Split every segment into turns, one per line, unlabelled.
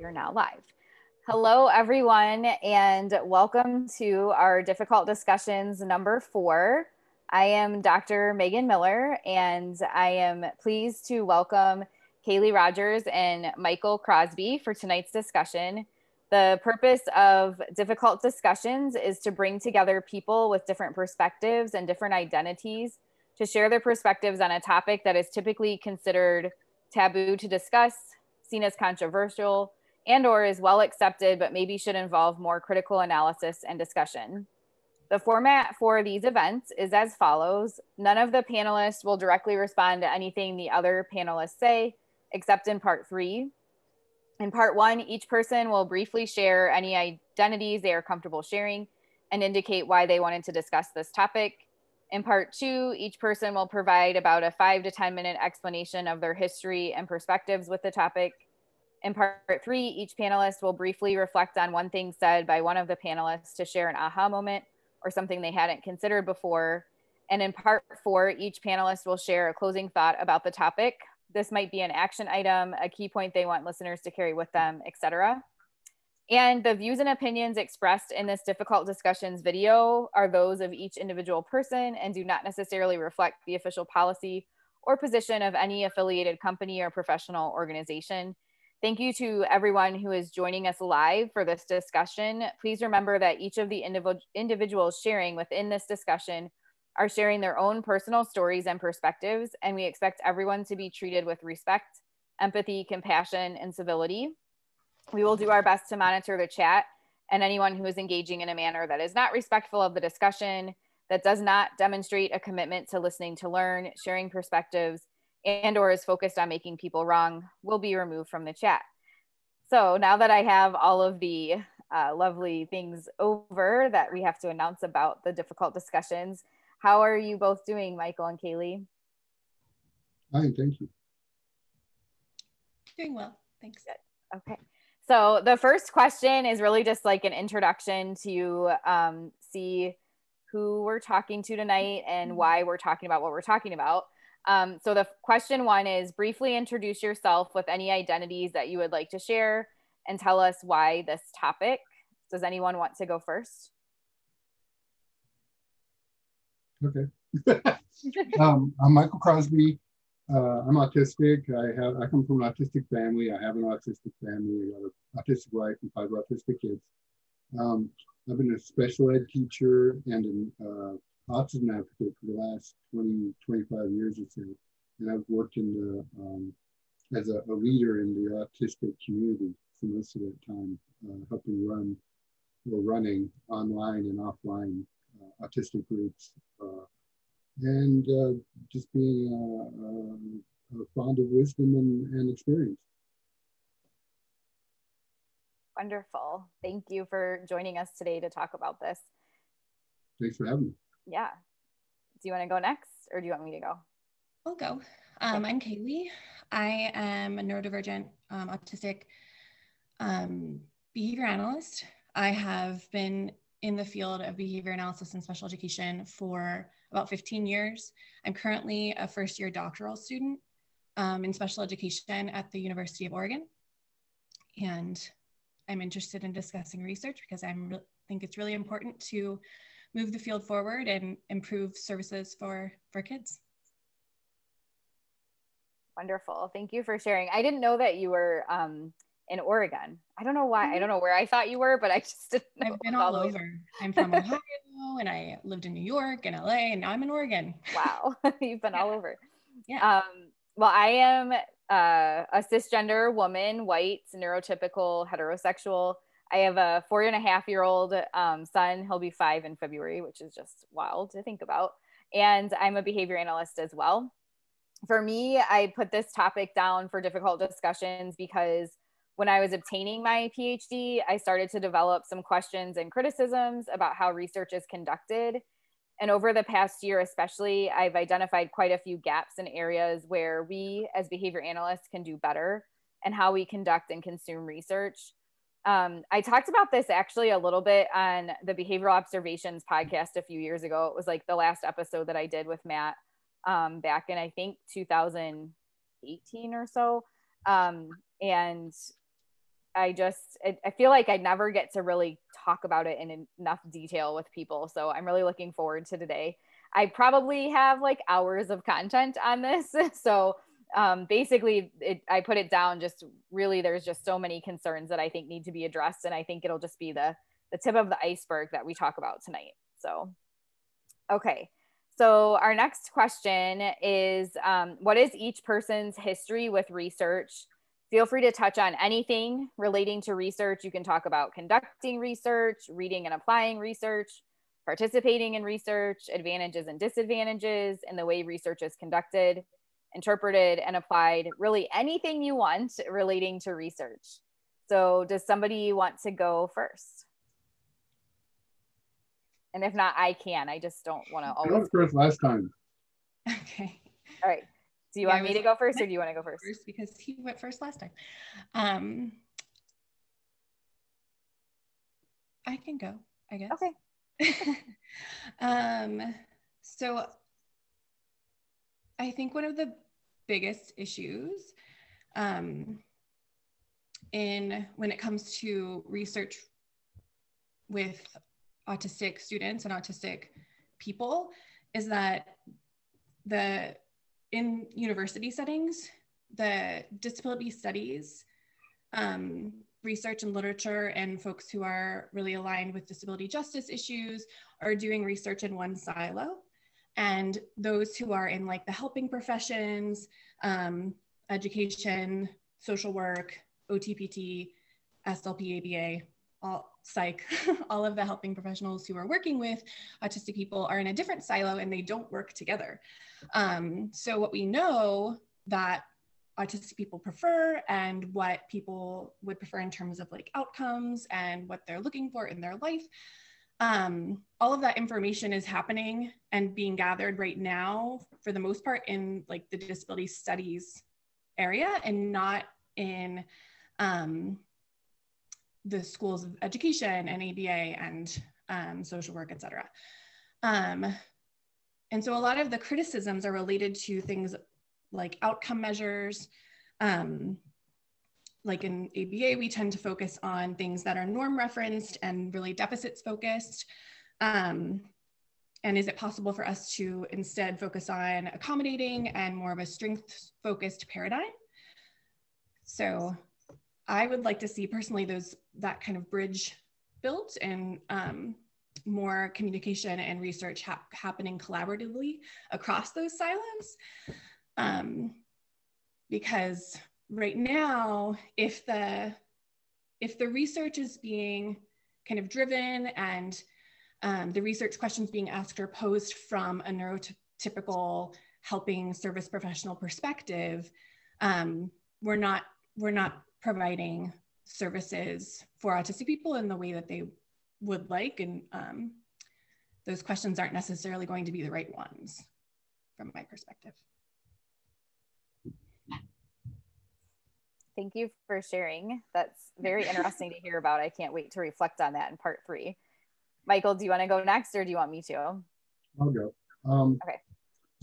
We are now live. Hello, everyone, and welcome to our difficult discussions number four. I am Dr. Megan Miller, and I am pleased to welcome Kaylee Rogers and Michael Crosby for tonight's discussion. The purpose of difficult discussions is to bring together people with different perspectives and different identities to share their perspectives on a topic that is typically considered taboo to discuss, seen as controversial, and or is well accepted but maybe should involve more critical analysis and discussion. The format for these events is as follows. None of the panelists will directly respond to anything the other panelists say, except in part three. In part one, each person will briefly share any identities they are comfortable sharing and indicate why they wanted to discuss this topic. In part two, each person will provide about a five to 10 minute explanation of their history and perspectives with the topic. In part three, each panelist will briefly reflect on one thing said by one of the panelists to share an aha moment or something they hadn't considered before. And in part four, each panelist will share a closing thought about the topic. This might be an action item, a key point they want listeners to carry with them, etc. And the views and opinions expressed in this difficult discussions video are those of each individual person and do not necessarily reflect the official policy or position of any affiliated company or professional organization. Thank you to everyone who is joining us live for this discussion. Please remember that each of the indiv individuals sharing within this discussion are sharing their own personal stories and perspectives, and we expect everyone to be treated with respect, empathy, compassion, and civility. We will do our best to monitor the chat and anyone who is engaging in a manner that is not respectful of the discussion, that does not demonstrate a commitment to listening to learn, sharing perspectives, and or is focused on making people wrong will be removed from the chat. So now that I have all of the uh, lovely things over that we have to announce about the difficult discussions, how are you both doing, Michael and Kaylee?
Fine, thank you.
Doing well, thanks.
Good. Okay. So the first question is really just like an introduction to um, see who we're talking to tonight and mm-hmm. why we're talking about what we're talking about. Um, so the question one is briefly introduce yourself with any identities that you would like to share and tell us why this topic. Does anyone want to go first?
Okay. um, I'm Michael Crosby. Uh, I'm autistic. I have I come from an autistic family. I have an autistic family. I got an autistic wife and five autistic kids. Um, I've been a special ed teacher and an uh, autism advocate for the last 20, 25 years or so. And I've worked in the um, as a, a, leader in the autistic community for most of that time, uh, helping run or running online and offline uh, autistic groups uh, and uh, just being uh, uh, fond of wisdom and, and experience.
Wonderful. Thank you for joining us today to talk about this.
Thanks for having me.
Yeah. Do you want to go next or do you want me to go?
I'll go. Um, I'm Kaylee. I am a neurodivergent, um, autistic um, behavior analyst. I have been in the field of behavior analysis and special education for about 15 years. I'm currently a first year doctoral student um, in special education at the University of Oregon. And I'm interested in discussing research because I think it's really important to move the field forward and improve services for, for kids.
Wonderful. Thank you for sharing. I didn't know that you were um, in Oregon. I don't know why. I mm-hmm. don't know where I thought you were, but I just didn't
I've been all over. I'm from Ohio and I lived in New York and LA and now I'm in Oregon.
Wow. You've been yeah. all over. Yeah. Um, well, I am uh, a cisgender woman, white, neurotypical, heterosexual. I have a four and a half year old um, son. He'll be five in February, which is just wild to think about. And I'm a behavior analyst as well. For me, I put this topic down for difficult discussions because when I was obtaining my PhD, I started to develop some questions and criticisms about how research is conducted. And over the past year, especially, I've identified quite a few gaps in areas where we as behavior analysts can do better and how we conduct and consume research. Um, I talked about this actually a little bit on the Behavioral Observations podcast a few years ago. It was like the last episode that I did with Matt um, back in, I think, 2018 or so. Um, and I just I, I feel like I never get to really talk about it in enough detail with people. So I'm really looking forward to today. I probably have like hours of content on this. So um, basically, it, I put it down just really there's just so many concerns that I think need to be addressed. And I think it'll just be the, the tip of the iceberg that we talk about tonight. So, okay. So our next question is um, what is each person's history with research? Feel free to touch on anything relating to research. You can talk about conducting research, reading and applying research, participating in research, advantages and disadvantages, and the way research is conducted, interpreted, and applied. Really anything you want relating to research. So, does somebody want to go first? And if not, I can. I just don't want to always.
I went first last time.
Okay.
All right. Do you yeah, want me to go first or do you want to go first?
First because he went first last time. Um, I can go, I guess.
Okay.
um, so I think one of the biggest issues um, in when it comes to research with autistic students and autistic people is that the in university settings the disability studies um, research and literature and folks who are really aligned with disability justice issues are doing research in one silo. And those who are in like the helping professions, um, education, social work, OTPT, SLP, ABA, all psych, all of the helping professionals who are working with autistic people are in a different silo and they don't work together. Um, so what we know that autistic people prefer and what people would prefer in terms of like outcomes and what they're looking for in their life. Um, all of that information is happening and being gathered right now for the most part in like the disability studies area and not in um, the schools of education and ABA and um, social work, et cetera. Um, and so a lot of the criticisms are related to things like outcome measures. Um, like in ABA, we tend to focus on things that are norm referenced and really deficits focused. Um, and is it possible for us to instead focus on accommodating and more of a strength focused paradigm? So I would like to see personally those that kind of bridge built and um, more communication and research ha happening collaboratively across those silos um, because right now, if the if the research is being kind of driven and um, the research questions being asked or posed from a neurotypical helping service professional perspective, um, we're not we're not providing services for autistic people in the way that they would like, and um, those questions aren't necessarily going to be the right ones from my perspective.
Thank you for sharing. That's very interesting to hear about. I can't wait to reflect on that in part three. Michael, do you want to go next or do you want me to?
I'll go. Um, okay.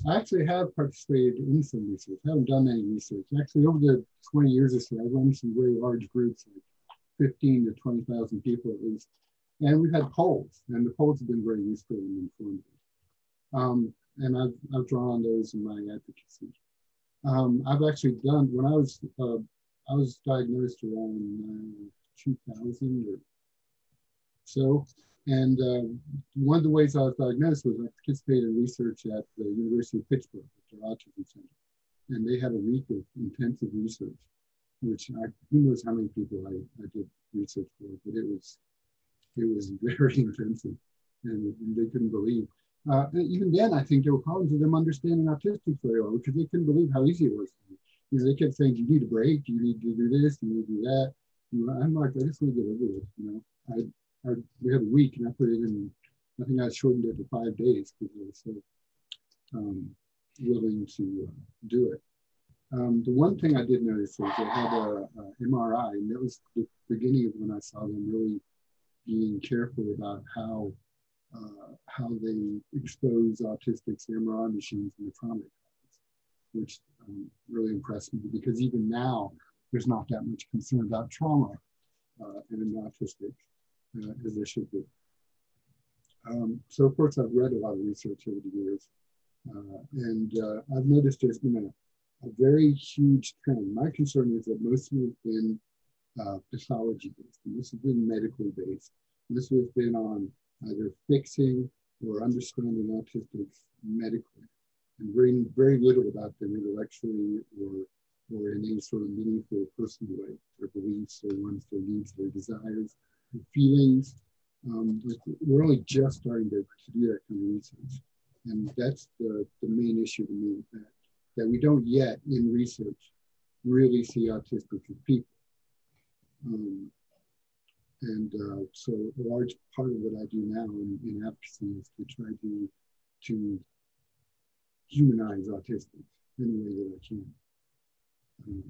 I actually have participated in some research. I haven't done any research. Actually, over the 20 years or so, I've run some very large groups, like 15 to 20,000 people at least. And we've had polls, and the polls have been very useful and informative. Um, and I've, I've drawn on those in my advocacy. Um, I've actually done, when I was uh, I was diagnosed around uh, 2000 or so. And uh, one of the ways I was diagnosed was I participated in research at the University of Pittsburgh at their autism center. And they had a week of intensive research, which I, who knows how many people I, I did research for, but it was, it was very intensive and, and they couldn't believe. Uh, even then, I think there were problems with them understanding autistic very well because they couldn't believe how easy it was you know, they kept saying, you need a break? You need to do this? You need to do that? You know, I'm like, I just want to get over it. You know, I, I we had a week and I put it in. I think I shortened it to five days because I was so um, willing to uh, do it. Um, the one thing I did notice was they had a, a, MRI, and that was the beginning of when I saw them really being careful about how uh, how they expose autistics to MRI machines in the trauma which um, really impressed me because even now there's not that much concern about trauma uh, and autistic uh, as there should be. Um, so of course I've read a lot of research over the years uh, and uh, I've noticed there's been a, a, very huge trend. My concern is that most of it has been uh, pathology based and this has been medically based. This has been on either fixing or understanding autistics medically and very, very little about them intellectually or or in any sort of meaningful personal way, their beliefs, their wants, their needs, their desires, their feelings. Um, we're only just starting to, to do that kind of research. And that's the, the main issue to me, that, that we don't yet in research really see autistic people. Um, and uh, so a large part of what I do now in, in advocacy is to try to, to humanize autistic any way that I can. Um,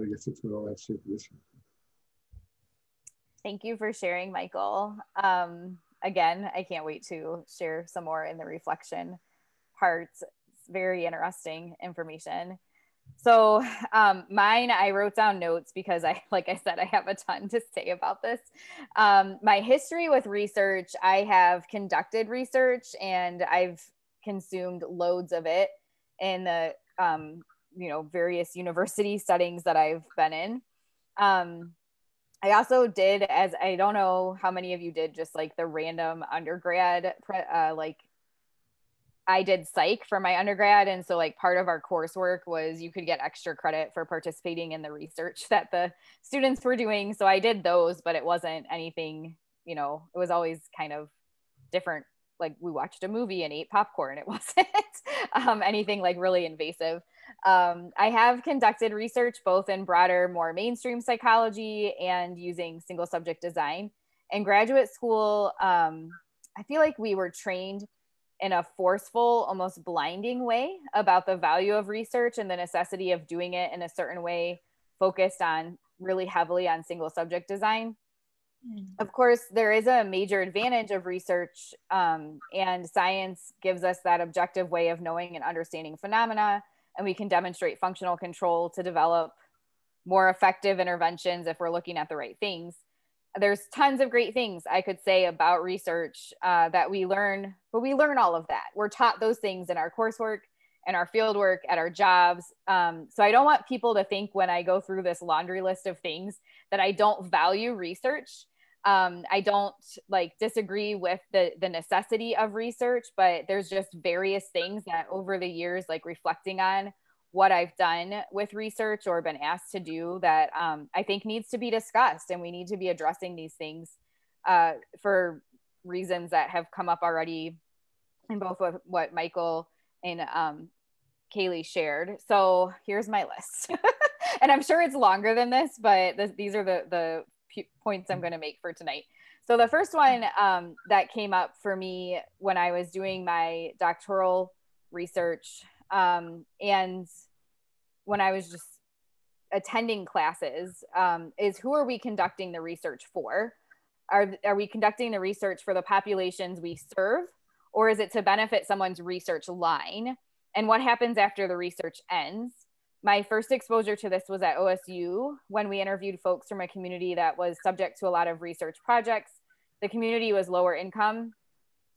I guess that's what I'll for this one.
Thank you for sharing, Michael. Um, again, I can't wait to share some more in the reflection parts. It's very interesting information. So um, mine, I wrote down notes because I, like I said, I have a ton to say about this. Um, my history with research, I have conducted research and I've consumed loads of it in the um, you know various university settings that I've been in. Um, I also did, as I don't know how many of you did, just like the random undergrad, uh, like I did psych for my undergrad. And so, like, part of our coursework was you could get extra credit for participating in the research that the students were doing. So, I did those, but it wasn't anything, you know, it was always kind of different. Like, we watched a movie and ate popcorn. It wasn't um, anything like really invasive. Um, I have conducted research both in broader, more mainstream psychology and using single subject design. In graduate school, um, I feel like we were trained in a forceful, almost blinding way about the value of research and the necessity of doing it in a certain way, focused on really heavily on single subject design. Hmm. Of course, there is a major advantage of research, um, and science gives us that objective way of knowing and understanding phenomena and we can demonstrate functional control to develop more effective interventions if we're looking at the right things. There's tons of great things I could say about research uh, that we learn, but we learn all of that. We're taught those things in our coursework and our field work at our jobs. Um, so I don't want people to think when I go through this laundry list of things that I don't value research um, I don't like disagree with the the necessity of research, but there's just various things that over the years, like reflecting on what I've done with research or been asked to do, that um, I think needs to be discussed, and we need to be addressing these things uh, for reasons that have come up already in both of what Michael and um, Kaylee shared. So here's my list. and I'm sure it's longer than this, but this, these are the the points I'm going to make for tonight. So the first one um, that came up for me when I was doing my doctoral research um, and when I was just attending classes um, is who are we conducting the research for? Are, are we conducting the research for the populations we serve or is it to benefit someone's research line? And what happens after the research ends? My first exposure to this was at OSU when we interviewed folks from a community that was subject to a lot of research projects. The community was lower income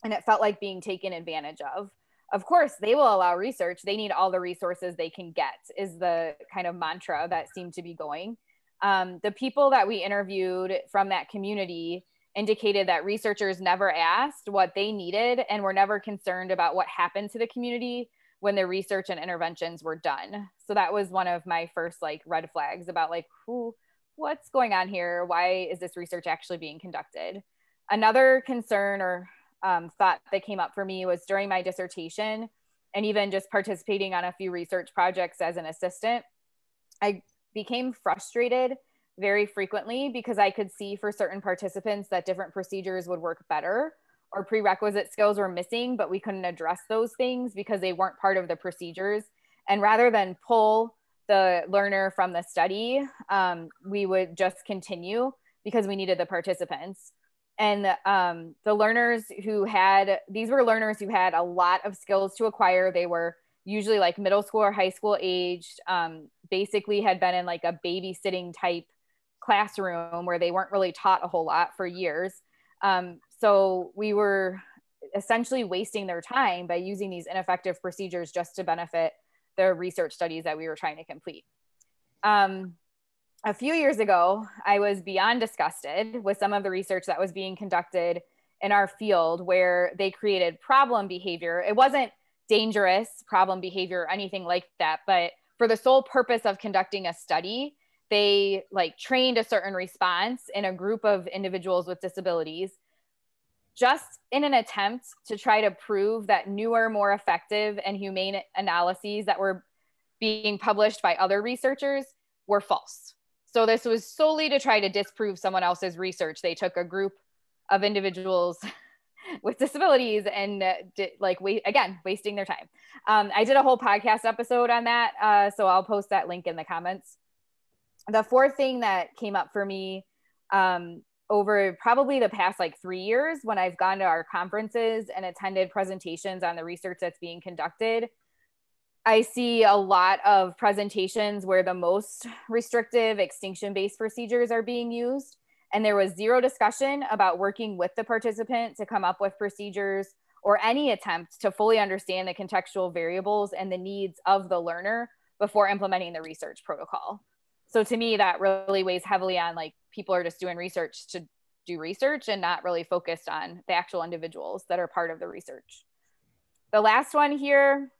and it felt like being taken advantage of. Of course, they will allow research. They need all the resources they can get, is the kind of mantra that seemed to be going. Um, the people that we interviewed from that community indicated that researchers never asked what they needed and were never concerned about what happened to the community when the research and interventions were done. So that was one of my first like red flags about like who what's going on here? Why is this research actually being conducted? Another concern or um, thought that came up for me was during my dissertation and even just participating on a few research projects as an assistant, I became frustrated very frequently because I could see for certain participants that different procedures would work better or prerequisite skills were missing, but we couldn't address those things because they weren't part of the procedures. And rather than pull the learner from the study, um, we would just continue because we needed the participants. And um, the learners who had, these were learners who had a lot of skills to acquire. They were usually like middle school or high school aged, um, basically had been in like a babysitting type classroom where they weren't really taught a whole lot for years. Um, so we were essentially wasting their time by using these ineffective procedures just to benefit the research studies that we were trying to complete. Um, a few years ago, I was beyond disgusted with some of the research that was being conducted in our field where they created problem behavior. It wasn't dangerous problem behavior or anything like that, but for the sole purpose of conducting a study, they like trained a certain response in a group of individuals with disabilities just in an attempt to try to prove that newer, more effective, and humane analyses that were being published by other researchers were false. So this was solely to try to disprove someone else's research. They took a group of individuals with disabilities and uh, like wait again wasting their time. Um, I did a whole podcast episode on that, uh, so I'll post that link in the comments. The fourth thing that came up for me um, over probably the past like three years when I've gone to our conferences and attended presentations on the research that's being conducted. I see a lot of presentations where the most restrictive extinction based procedures are being used. And there was zero discussion about working with the participant to come up with procedures or any attempt to fully understand the contextual variables and the needs of the learner before implementing the research protocol so to me that really weighs heavily on like people are just doing research to do research and not really focused on the actual individuals that are part of the research. The last one here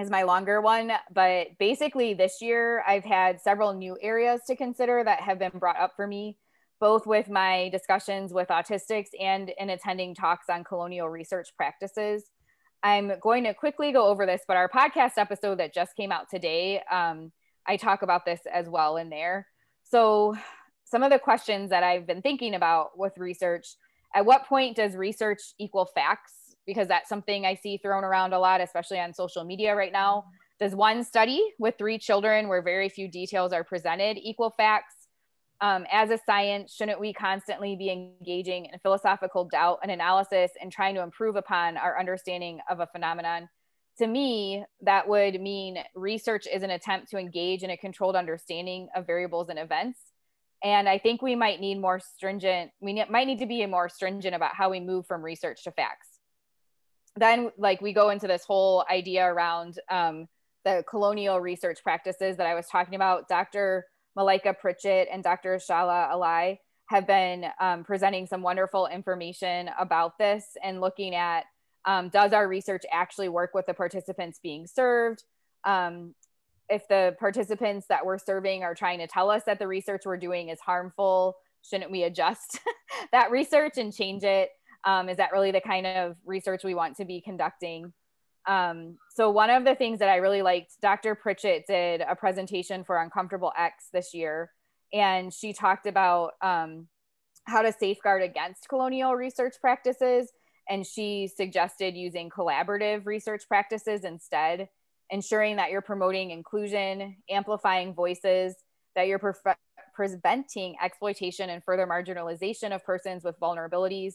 is my longer one but basically this year i've had several new areas to consider that have been brought up for me both with my discussions with autistics and in attending talks on colonial research practices. I'm going to quickly go over this but our podcast episode that just came out today um, I talk about this as well in there. So, some of the questions that I've been thinking about with research at what point does research equal facts? Because that's something I see thrown around a lot, especially on social media right now. Does one study with three children where very few details are presented equal facts? Um, as a science, shouldn't we constantly be engaging in philosophical doubt and analysis and trying to improve upon our understanding of a phenomenon? To me, that would mean research is an attempt to engage in a controlled understanding of variables and events. And I think we might need more stringent, we might need to be more stringent about how we move from research to facts. Then, like, we go into this whole idea around um, the colonial research practices that I was talking about. Dr. Malika Pritchett and Dr. Shahla Ala'i have been um, presenting some wonderful information about this and looking at um, does our research actually work with the participants being served? Um, if the participants that we're serving are trying to tell us that the research we're doing is harmful, shouldn't we adjust that research and change it? Um, is that really the kind of research we want to be conducting? Um, so one of the things that I really liked, Dr. Pritchett did a presentation for Uncomfortable X this year, and she talked about um, how to safeguard against colonial research practices and she suggested using collaborative research practices instead, ensuring that you're promoting inclusion, amplifying voices, that you're pre- preventing exploitation and further marginalization of persons with vulnerabilities.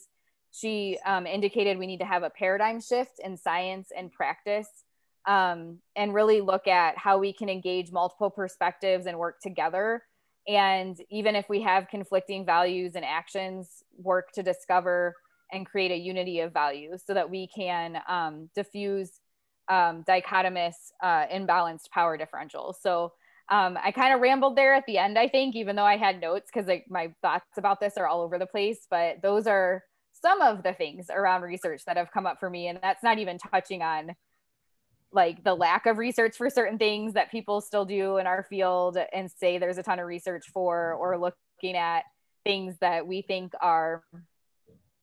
She um, indicated we need to have a paradigm shift in science and practice um, and really look at how we can engage multiple perspectives and work together. And even if we have conflicting values and actions, work to discover and create a unity of values so that we can um, diffuse um, dichotomous, uh, imbalanced power differentials. So um, I kind of rambled there at the end, I think, even though I had notes because like my thoughts about this are all over the place. But those are some of the things around research that have come up for me, and that's not even touching on like the lack of research for certain things that people still do in our field and say there's a ton of research for, or looking at things that we think are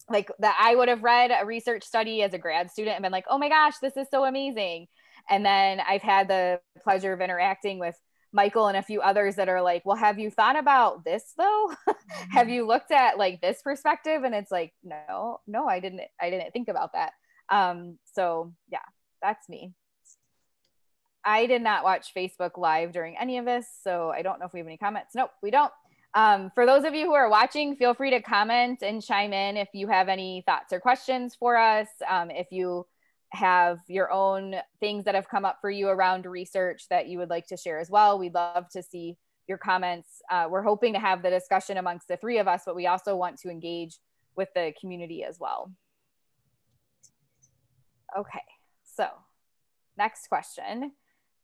like that I would have read a research study as a grad student and been like, oh my gosh, this is so amazing. And then I've had the pleasure of interacting with Michael and a few others that are like, well, have you thought about this though? have you looked at like this perspective? And it's like, no, no, I didn't, I didn't think about that. Um, so yeah, that's me. I did not watch Facebook live during any of this, so I don't know if we have any comments. Nope, we don't. Um, for those of you who are watching, feel free to comment and chime in if you have any thoughts or questions for us. Um, if you have your own things that have come up for you around research that you would like to share as well, we'd love to see your comments. Uh, we're hoping to have the discussion amongst the three of us, but we also want to engage with the community as well. Okay, so next question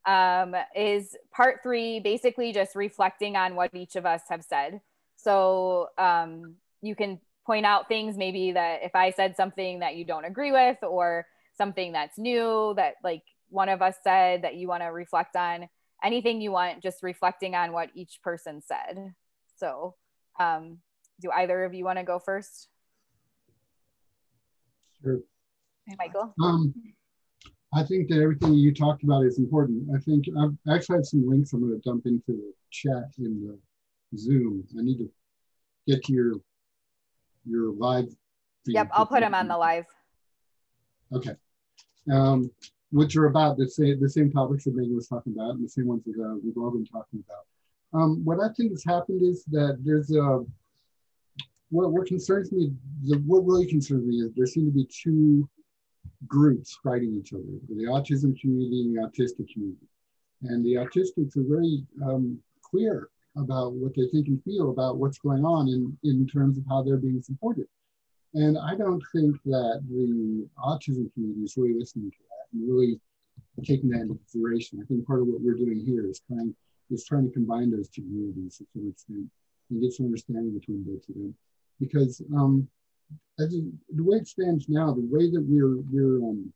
um, is part three, basically just reflecting on what each of us have said. So um, you can point out things maybe that if I said something that you don't agree with or something that's new that like one of us said that you want to reflect on, anything you want, just reflecting on what each person said. So um, do either of you want to go first?
Sure.
Michael?
Um, I think that everything you talked about is important. I think I've actually have some links I'm going to dump into the chat in the Zoom. I need to get to your your live.
Yep, I'll put them on the live.
Okay. Um, which are about the same the same topics that Megan was talking about and the same ones that uh, we've all been talking about. Um, what I think has happened is that there's a what, what concerns me, the, what really concerns me is there seem to be two groups fighting each other, the autism community and the autistic community. And the autistics are very um, clear about what they think and feel about what's going on in, in terms of how they're being supported. And I don't think that the autism community is really listening to that and really taking that into consideration. I think part of what we're doing here is trying is trying to combine those two communities to some extent and get some understanding between both of them. Because um, as the way it stands now, the way that we're we're um,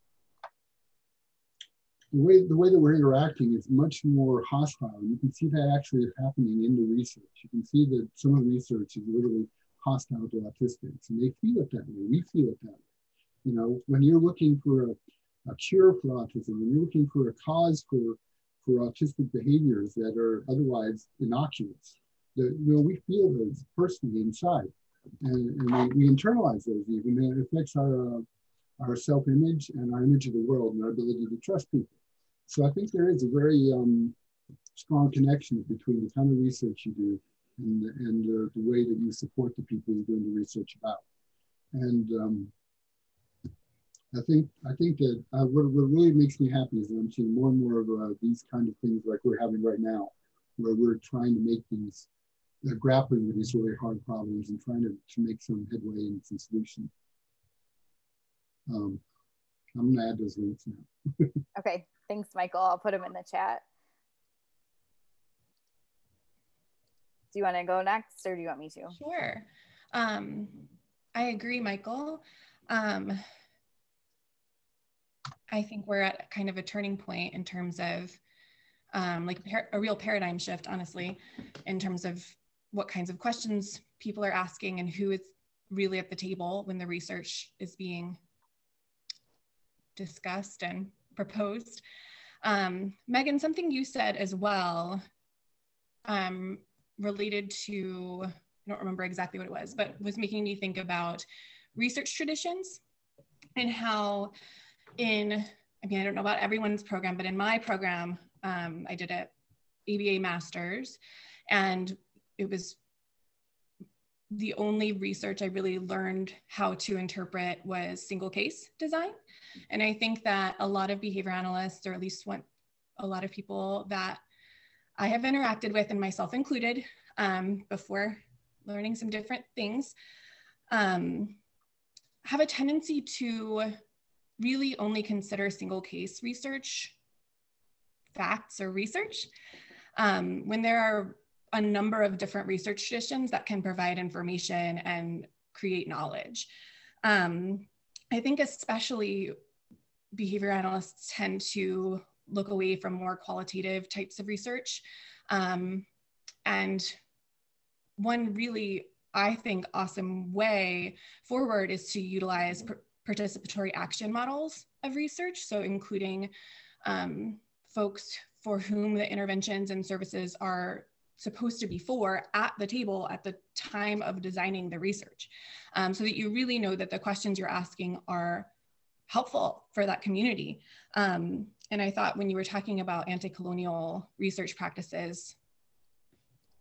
the way the way that we're interacting is much more hostile. and You can see that actually happening in the research. You can see that some of the research is literally hostile to autistics, and they feel it that way. We feel it that way. You know, when you're looking for a, a cure for autism, when you're looking for a cause for for autistic behaviors that are otherwise innocuous, that you know we feel those personally inside and, and we, we, internalize those even. And it affects our, uh, our self-image and our image of the world and our ability to trust people. So I think there is a very um, strong connection between the kind of research you do and, and uh, the way that you support the people you're doing the research about. And um, I think I think that uh, what, what really makes me happy is that I'm seeing more and more of uh, these kind of things like we're having right now, where we're trying to make these they're grappling with these really hard problems and trying to, to make some headway and some solutions. Um, I'm gonna add those links now.
okay, thanks, Michael. I'll put them in the chat. Do you want to go next, or do you want me to?
Sure. Um, I agree, Michael. Um, I think we're at kind of a turning point in terms of um, like a real paradigm shift, honestly, in terms of what kinds of questions people are asking and who is really at the table when the research is being discussed and proposed. Um, Megan, something you said as well um, related to, I don't remember exactly what it was, but was making me think about research traditions and how in, I mean, I don't know about everyone's program, but in my program, um, I did a ABA master's and it was the only research I really learned how to interpret was single case design. And I think that a lot of behavior analysts, or at least one, a lot of people that I have interacted with, and myself included, um, before learning some different things, um, have a tendency to really only consider single case research facts or research um, when there are a number of different research traditions that can provide information and create knowledge. Um, I think especially behavior analysts tend to look away from more qualitative types of research. Um, and one really, I think, awesome way forward is to utilize participatory action models of research. So including um, folks for whom the interventions and services are supposed to be for at the table at the time of designing the research. Um, so that you really know that the questions you're asking are helpful for that community. Um, and i thought when you were talking about anti-colonial research practices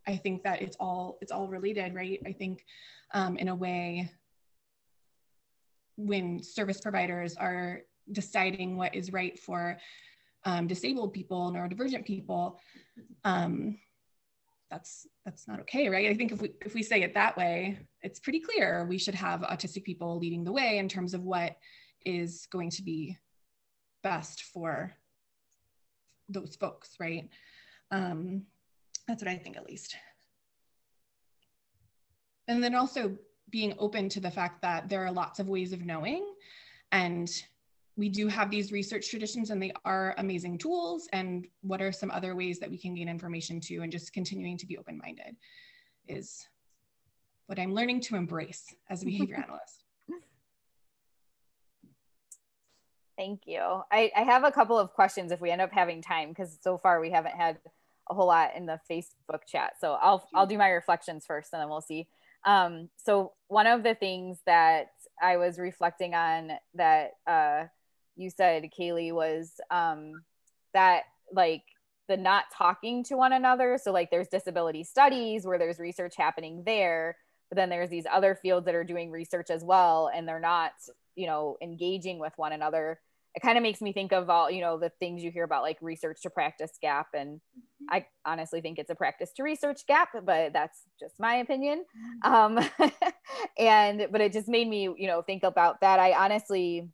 i think that it's all it's all related right? I think um, in a way when service providers are deciding what is right for um, disabled people neurodivergent people um, that's that's not okay right? I think if we if we say it that way it's pretty clear we should have autistic people leading the way in terms of what is going to be best for those folks right? Um, that's what i think at least. And then also being open to the fact that there are lots of ways of knowing and we do have these research traditions and they are amazing tools. And what are some other ways that we can gain information too? And just continuing to be open-minded is what i'm learning to embrace as a behavior analyst.
Thank you. I, I have a couple of questions if we end up having time because so far we haven't had a whole lot in the facebook chat. So i'll i'll do my reflections first and then we'll see. Um, so one of the things that I was reflecting on that uh, you said, Kaylee, was um, that like the not talking to one another. So like there's disability studies where there's research happening there, but then there's these other fields that are doing research as well, and they're not, you know, engaging with one another it kind of makes me think of all you know the things you hear about like research to practice gap and mm-hmm. i honestly think it's a practice to research gap but that's just my opinion mm-hmm. um and but it just made me you know think about that i honestly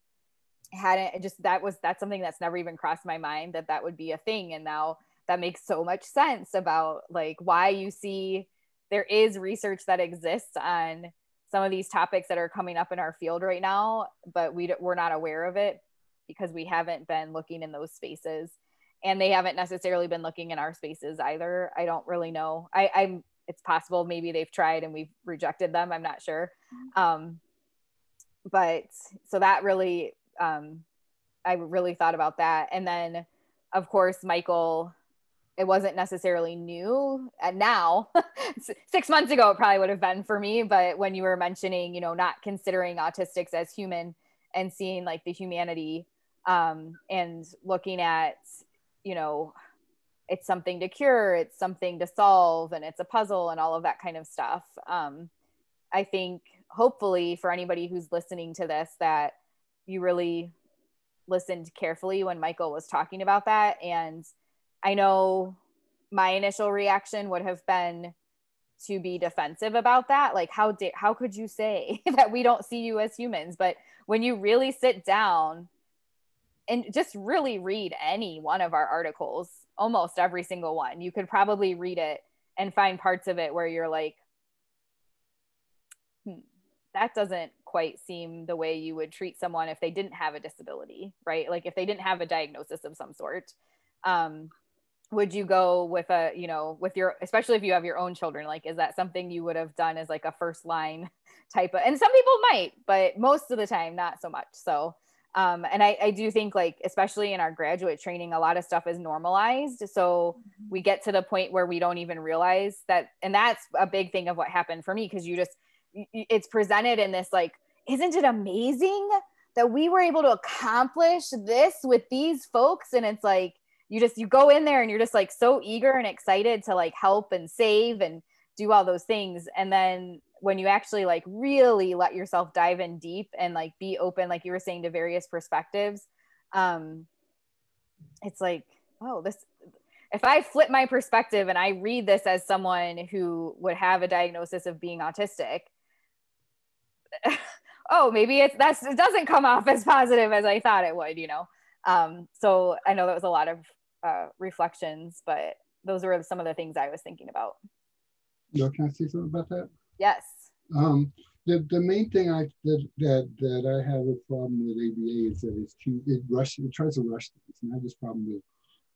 hadn't just that was that's something that's never even crossed my mind that that would be a thing and now that makes so much sense about like why you see there is research that exists on some of these topics that are coming up in our field right now but we we're not aware of it because we haven't been looking in those spaces and they haven't necessarily been looking in our spaces either. I don't really know. I, I'm it's possible maybe they've tried and we've rejected them. I'm not sure. Um, but so that really um, I really thought about that. And then of course, Michael, it wasn't necessarily new and now six months ago it probably would have been for me but when you were mentioning you know not considering autistics as human and seeing like the humanity um, and looking at you know it's something to cure it's something to solve and it's a puzzle and all of that kind of stuff um, i think hopefully for anybody who's listening to this that you really listened carefully when michael was talking about that and i know my initial reaction would have been to be defensive about that like how did how could you say that we don't see you as humans but when you really sit down and just really read any one of our articles, almost every single one. You could probably read it and find parts of it where you're like, hmm, that doesn't quite seem the way you would treat someone if they didn't have a disability, right? Like if they didn't have a diagnosis of some sort. Um, would you go with a, you know, with your, especially if you have your own children, like, is that something you would have done as like a first line type of, and some people might, but most of the time, not so much. So, um, and I, I do think like especially in our graduate training a lot of stuff is normalized so mm-hmm. we get to the point where we don't even realize that and that's a big thing of what happened for me because you just it's presented in this like isn't it amazing that we were able to accomplish this with these folks? And it's like you just you go in there and you're just like so eager and excited to like help and save and do all those things. And then when you actually like really let yourself dive in deep and like be open like you were saying to various perspectives um it's like oh this if i flip my perspective and i read this as someone who would have a diagnosis of being autistic oh maybe it's that's it doesn't come off as positive as i thought it would you know um so i know that was a lot of uh reflections but those were some of the things i was thinking about
Yo, can I say something about that?
Yes.
Um, the, the main thing I that, that that I have a problem with ABA is that it's too it rush it tries to rush things, and I have this problem with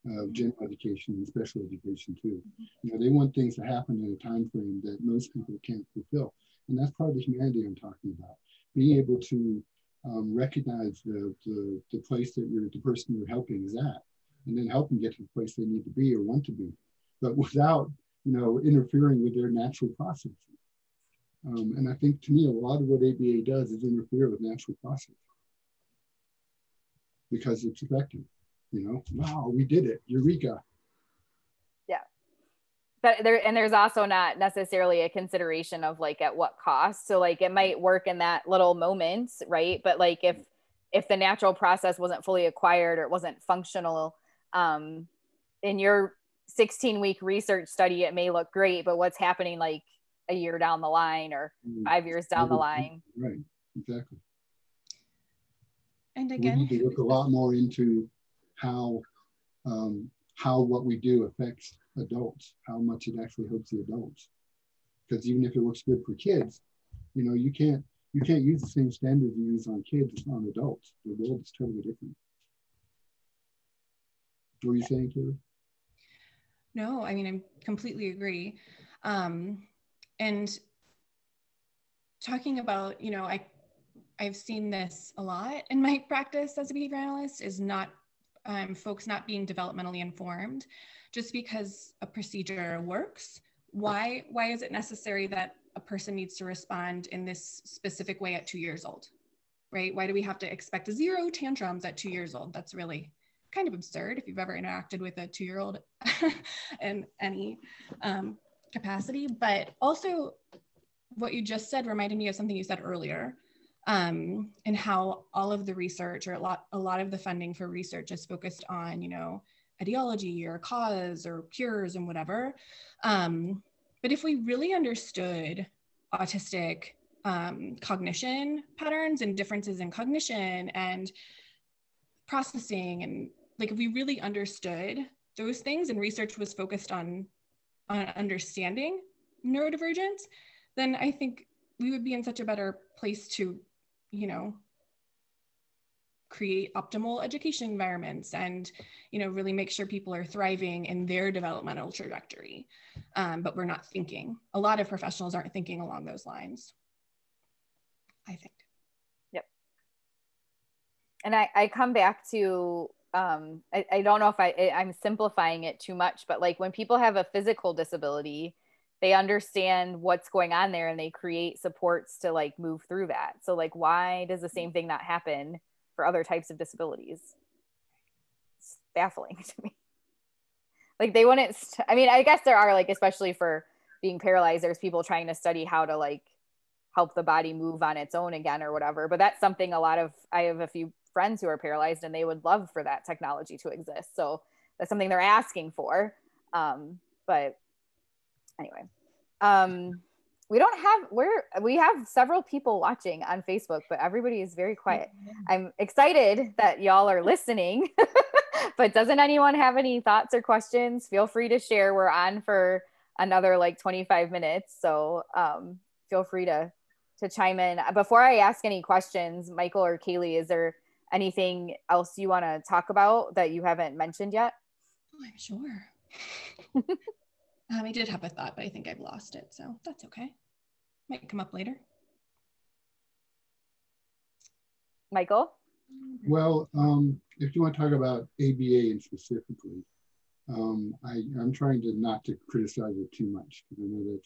uh, general education and special education too. You know, they want things to happen in a time frame that most people can't fulfill, and that's part of the humanity I'm talking about. Being able to um, recognize the, the the place that you're the person you're helping is at, and then help them get to the place they need to be or want to be, but without you know interfering with their natural processes. Um, and I think to me, a lot of what ABA does is interfere with natural process because it's effective. You know, wow, we did it, eureka.
Yeah, but there and there's also not necessarily a consideration of like at what cost. So like it might work in that little moment, right? But like if if the natural process wasn't fully acquired or it wasn't functional um, in your 16 week research study, it may look great, but what's happening like a year down the line or mm. five years down the line?
Right, exactly.
And again,
we need to look a lot more into how um, how what we do affects adults, how much it actually helps the adults. Because even if it works good for kids, you know, you can't you can't use the same standards you use on kids on adults. The world is totally different. What are you saying, Kaylee?
No, I mean, I completely agree. Um, and talking about, you know, I, I've seen this a lot in my practice as a behavior analyst is not um, folks not being developmentally informed just because a procedure works. Why, why is it necessary that a person needs to respond in this specific way at two years old, right? Why do we have to expect zero tantrums at two years old? That's really kind of absurd if you've ever interacted with a two-year-old in any um, capacity. But also, what you just said reminded me of something you said earlier, um, and how all of the research or a lot a lot of the funding for research is focused on you know ideology or cause or cures and whatever. Um, but if we really understood autistic um, cognition patterns and differences in cognition and processing and like if we really understood those things and research was focused on on understanding neurodivergence then i think we would be in such a better place to you know create optimal education environments and you know really make sure people are thriving in their developmental trajectory. Um, but we're not thinking a lot of professionals aren't thinking along those lines i think.
Yep. And i, I come back to um, I, I don't know if I, I'm simplifying it too much, but like when people have a physical disability, they understand what's going on there and they create supports to like move through that. So like, why does the same thing not happen for other types of disabilities? It's baffling to me. Like they wouldn't, st- I mean, I guess there are like, especially for being paralyzed, there's people trying to study how to like help the body move on its own again or whatever. But that's something a lot of, I have a few friends who are paralyzed and they would love for that technology to exist. So that's something they're asking for. Um, but anyway, um, we don't have we're we have several people watching on Facebook, but everybody is very quiet. I'm excited that y'all are listening. but doesn't anyone have any thoughts or questions? Feel free to share. We're on for another like 25 minutes, so um, feel free to to chime in. Before I ask any questions, Michael or Kaylee, is there anything else you want to talk about that you haven't mentioned yet?
Oh, I'm sure. um, I did have a thought, but I think I've lost it. So that's okay. Might come up later.
Michael?
Well, um, if you want to talk about ABA and specifically, um, I, am trying to not to criticize it too much because I know that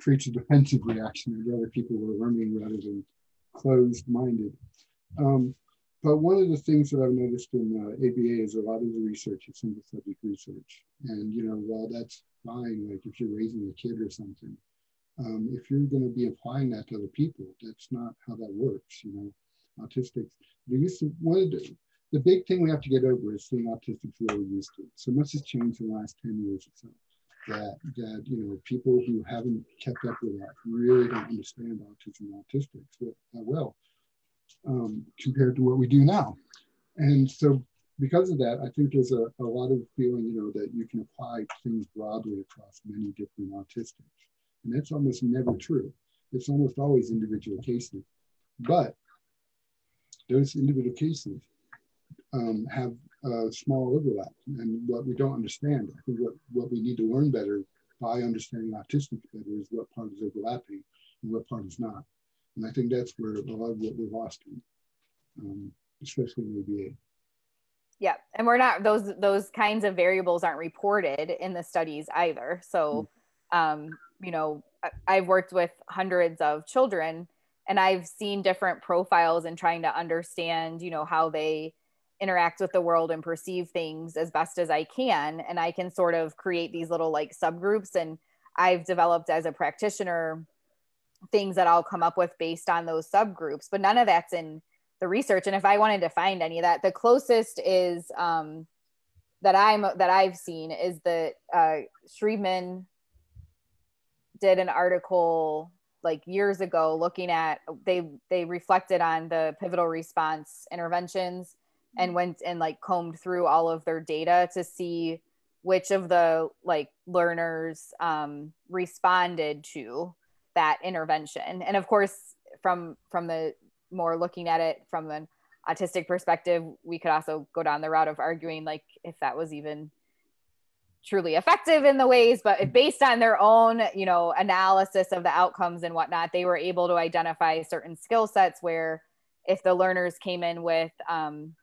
creates a defensive reaction. I'd rather people were learning rather than closed-minded. Um, but one of the things that I've noticed in uh, ABA is a lot of the research is single subject research. And, you know, while that's fine, like if you're raising a kid or something, um, if you're going to be applying that to other people, that's not how that works. You know, autistics, they used to, one of the, the big thing we have to get over is seeing autistics really used to. So much has changed in the last 10 years or so that, that you know, people who haven't kept up with that really don't understand autism and autistics that well um, compared to what we do now. And so because of that, I think there's a, a lot of feeling, you know, that you can apply things broadly across many different autistics. And that's almost never true. It's almost always individual cases. But those individual cases um, have a small overlap. And what we don't understand, I think what, what we need to learn better by understanding autistics better is what part is overlapping and what part is not. And I think that's where a lot of what we're lost in, um, especially in ABA.
Yeah, and we're not those those kinds of variables aren't reported in the studies either. So, mm. um, you know, I've worked with hundreds of children, and I've seen different profiles and trying to understand, you know, how they interact with the world and perceive things as best as I can, and I can sort of create these little like subgroups. And I've developed as a practitioner things that I'll come up with based on those subgroups, but none of that's in the research. And if I wanted to find any of that, the closest is um, that I'm that I've seen is that uh, Schreibman did an article like years ago looking at they they reflected on the pivotal response interventions and went and like combed through all of their data to see which of the like learners um, responded to that intervention. And of course from from the more looking at it from an autistic perspective we could also go down the route of arguing like if that was even truly effective in the ways but based on their own you know analysis of the outcomes and whatnot they were able to identify certain skill sets where if the learners came in with um,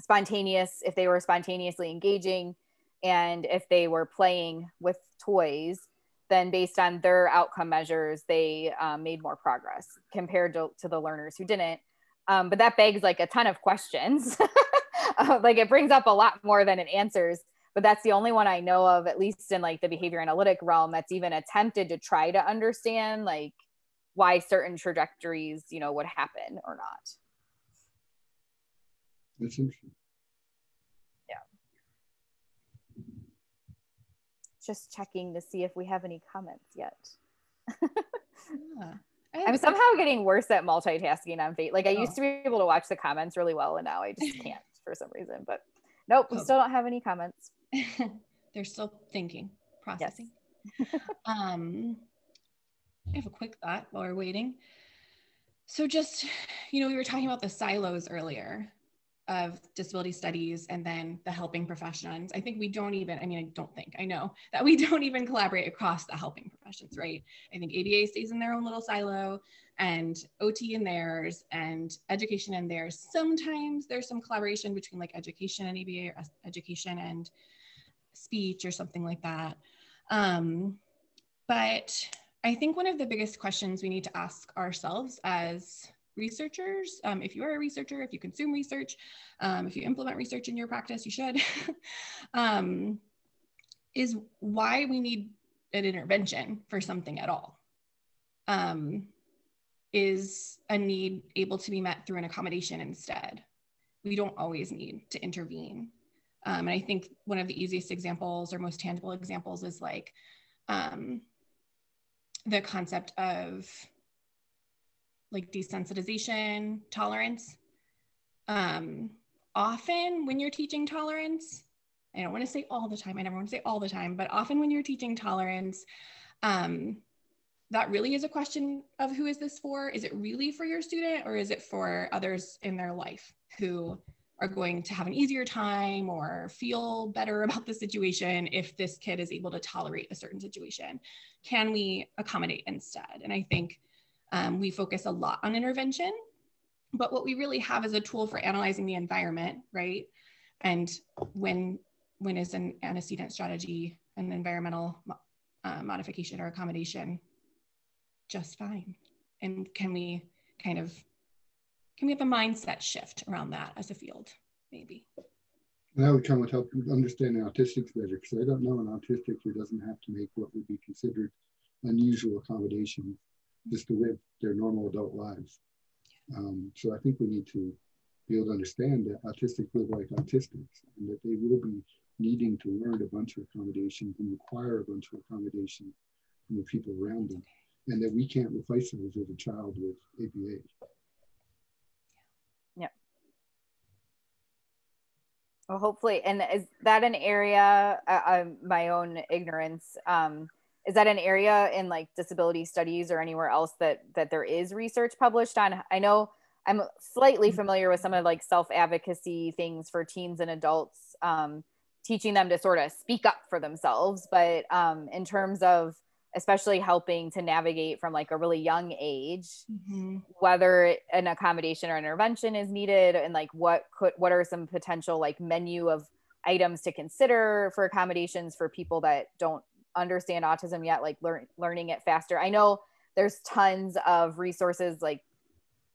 spontaneous if they were spontaneously engaging and if they were playing with toys then based on their outcome measures they um, made more progress compared to, to the learners who didn't um, but that begs like a ton of questions like it brings up a lot more than it answers but that's the only one I know of, at least in like the behavior analytic realm, that's even attempted to try to understand like why certain trajectories, you know, would happen or not.
That's interesting.
Just checking to see if we have any comments yet. yeah. I'm somehow getting worse at multitasking on Fate. Like I used oh. to be able to watch the comments really well, and now I just can't for some reason. But nope, we oh. still don't have any comments.
They're still thinking, processing. Yes. um, I have a quick thought while we're waiting. So, just, you know, we were talking about the silos earlier of disability studies and then the helping professions. I think we don't even, I mean, I don't think, I know that we don't even collaborate across the helping professions, right? I think ABA stays in their own little silo and OT in theirs and education in theirs. Sometimes there's some collaboration between like education and ABA or education and speech or something like that. Um, but I think one of the biggest questions we need to ask ourselves as researchers, um, if you are a researcher, if you consume research, um, if you implement research in your practice, you should, um, is why we need an intervention for something at all. Um, is a need able to be met through an accommodation instead? We don't always need to intervene. Um, and I think one of the easiest examples or most tangible examples is like um, the concept of like desensitization, tolerance. Um, often when you're teaching tolerance, I don't want to say all the time, I never want to say all the time, but often when you're teaching tolerance, um, that really is a question of who is this for? Is it really for your student or is it for others in their life who are going to have an easier time or feel better about the situation if this kid is able to tolerate a certain situation? Can we accommodate instead? And I think um, we focus a lot on intervention, but what we really have is a tool for analyzing the environment, right? And when when is an antecedent strategy an environmental uh, modification or accommodation just fine? And can we kind of can we have a mindset shift around that as a field, maybe?
That would come with help understanding autistics better because I don't know an autistic who doesn't have to make what would be considered unusual accommodations just to live their normal adult lives. Um, so I think we need to be able to understand that autistics live like autistics and that they will be needing to learn a bunch of accommodations and require a bunch of accommodations from the people around them and that we can't replace those as a child with ABA.
Well, hopefully, and is that an area? Uh, my own ignorance. Um, is that an area in like disability studies or anywhere else that that there is research published on? I know I'm slightly mm-hmm. familiar with some of like self advocacy things for teens and adults, um, teaching them to sort of speak up for themselves. But um, in terms of especially helping to navigate from like a really young age mm-hmm. whether an accommodation or intervention is needed and like what could what are some potential like menu of items to consider for accommodations for people that don't understand autism yet like learn, learning it faster i know there's tons of resources like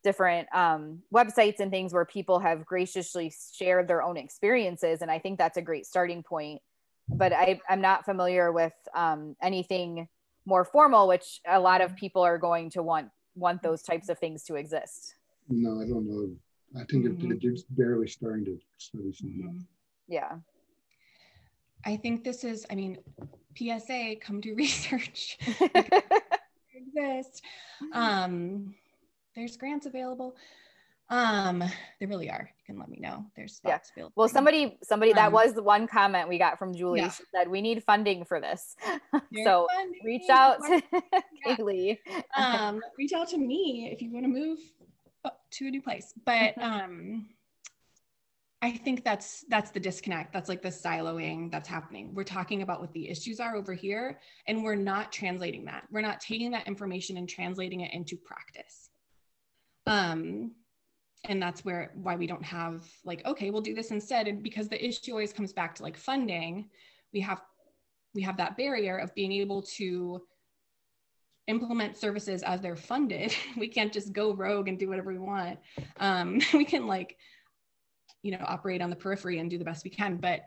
different um, websites and things where people have graciously shared their own experiences and i think that's a great starting point but I, i'm not familiar with um, anything more formal, which a lot of people are going to want want those types of things to exist.
No, I don't know. I think mm-hmm. it's barely starting to study something. Mm-hmm.
Yeah.
I think this is, I mean, PSA, come do research. exist. Um, there's grants available. Um, there really are. You can let me know. There's spots
yeah. Well, somebody, somebody that um, was the one comment we got from Julie. Yeah. She said we need funding for this. so funding. reach out to Kaylee.
um, reach out to me if you want to move to a new place. But um I think that's that's the disconnect. That's like the siloing that's happening. We're talking about what the issues are over here, and we're not translating that. We're not taking that information and translating it into practice. Um, and that's where why we don't have like okay, we'll do this instead. And because the issue always comes back to like funding, we have we have that barrier of being able to implement services as they're funded. We can't just go rogue and do whatever we want. Um, we can like you know operate on the periphery and do the best we can but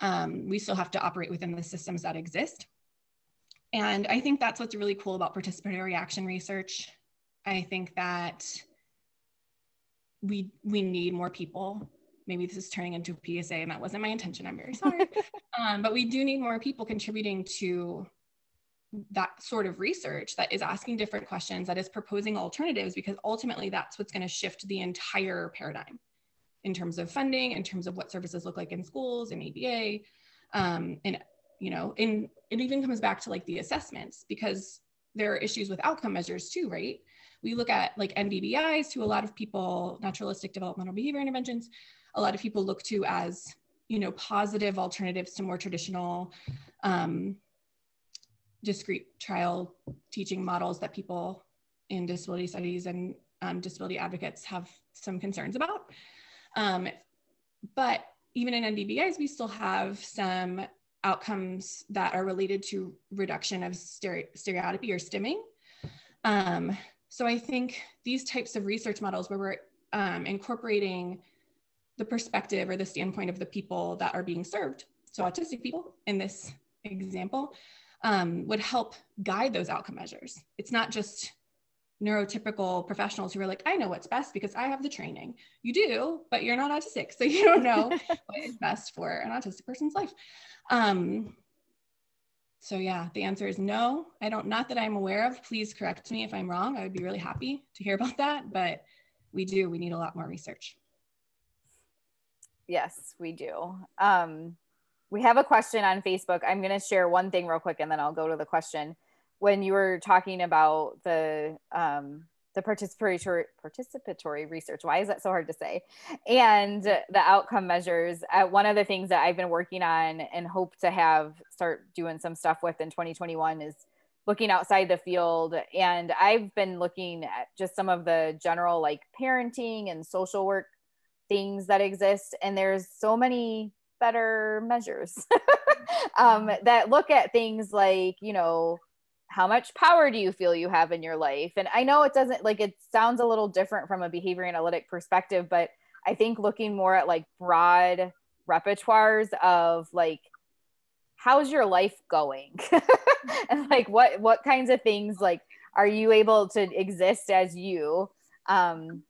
um, we still have to operate within the systems that exist. And i think that's what's really cool about participatory action research. I think that we we need more people. Maybe this is turning into a psa and that wasn't my intention i'm very sorry. Um, but we do need more people contributing to that sort of research that is asking different questions that is proposing alternatives because ultimately that's what's going to shift the entire paradigm in terms of funding, in terms of what services look like in schools and ABA. Um, and, you know, and it even comes back to like the assessments because there are issues with outcome measures too, right? We look at like NDBIs to a lot of people, naturalistic developmental behavior interventions, a lot of people look to as, you know, positive alternatives to more traditional um, discrete trial teaching models that people in disability studies and um, disability advocates have some concerns about. Um, but even in NDBIs, we still have some outcomes that are related to reduction of stere- stereotypy or stimming. Um, so I think these types of research models where we're um, incorporating the perspective or the standpoint of the people that are being served, so autistic people in this example, um, would help guide those outcome measures. It's not just neurotypical professionals who are like, I know what's best because I have the training. You do, but you're not autistic. So you don't know what is best for an autistic person's life. Um, so yeah, the answer is no. I don't, not that I'm aware of. Please correct me if I'm wrong. I would be really happy to hear about that, but we do, we need a lot more research.
Yes, we do. Um, we have a question on Facebook. I'm going to share one thing real quick and then I'll go to the question when you were talking about the um, the participatory participatory research why is that so hard to say? And the outcome measures uh, one of the things that i've been working on and hope to have start doing some stuff with in 2021 is looking outside the field. And i've been looking at just some of the general like parenting and social work things that exist. And there's so many better measures um, that look at things like you know how much power do you feel you have in your life? And i know it doesn't like it sounds a little different from a behavior analytic perspective but i think looking more at like broad repertoires of like how's your life going? And like what what kinds of things like are you able to exist as you um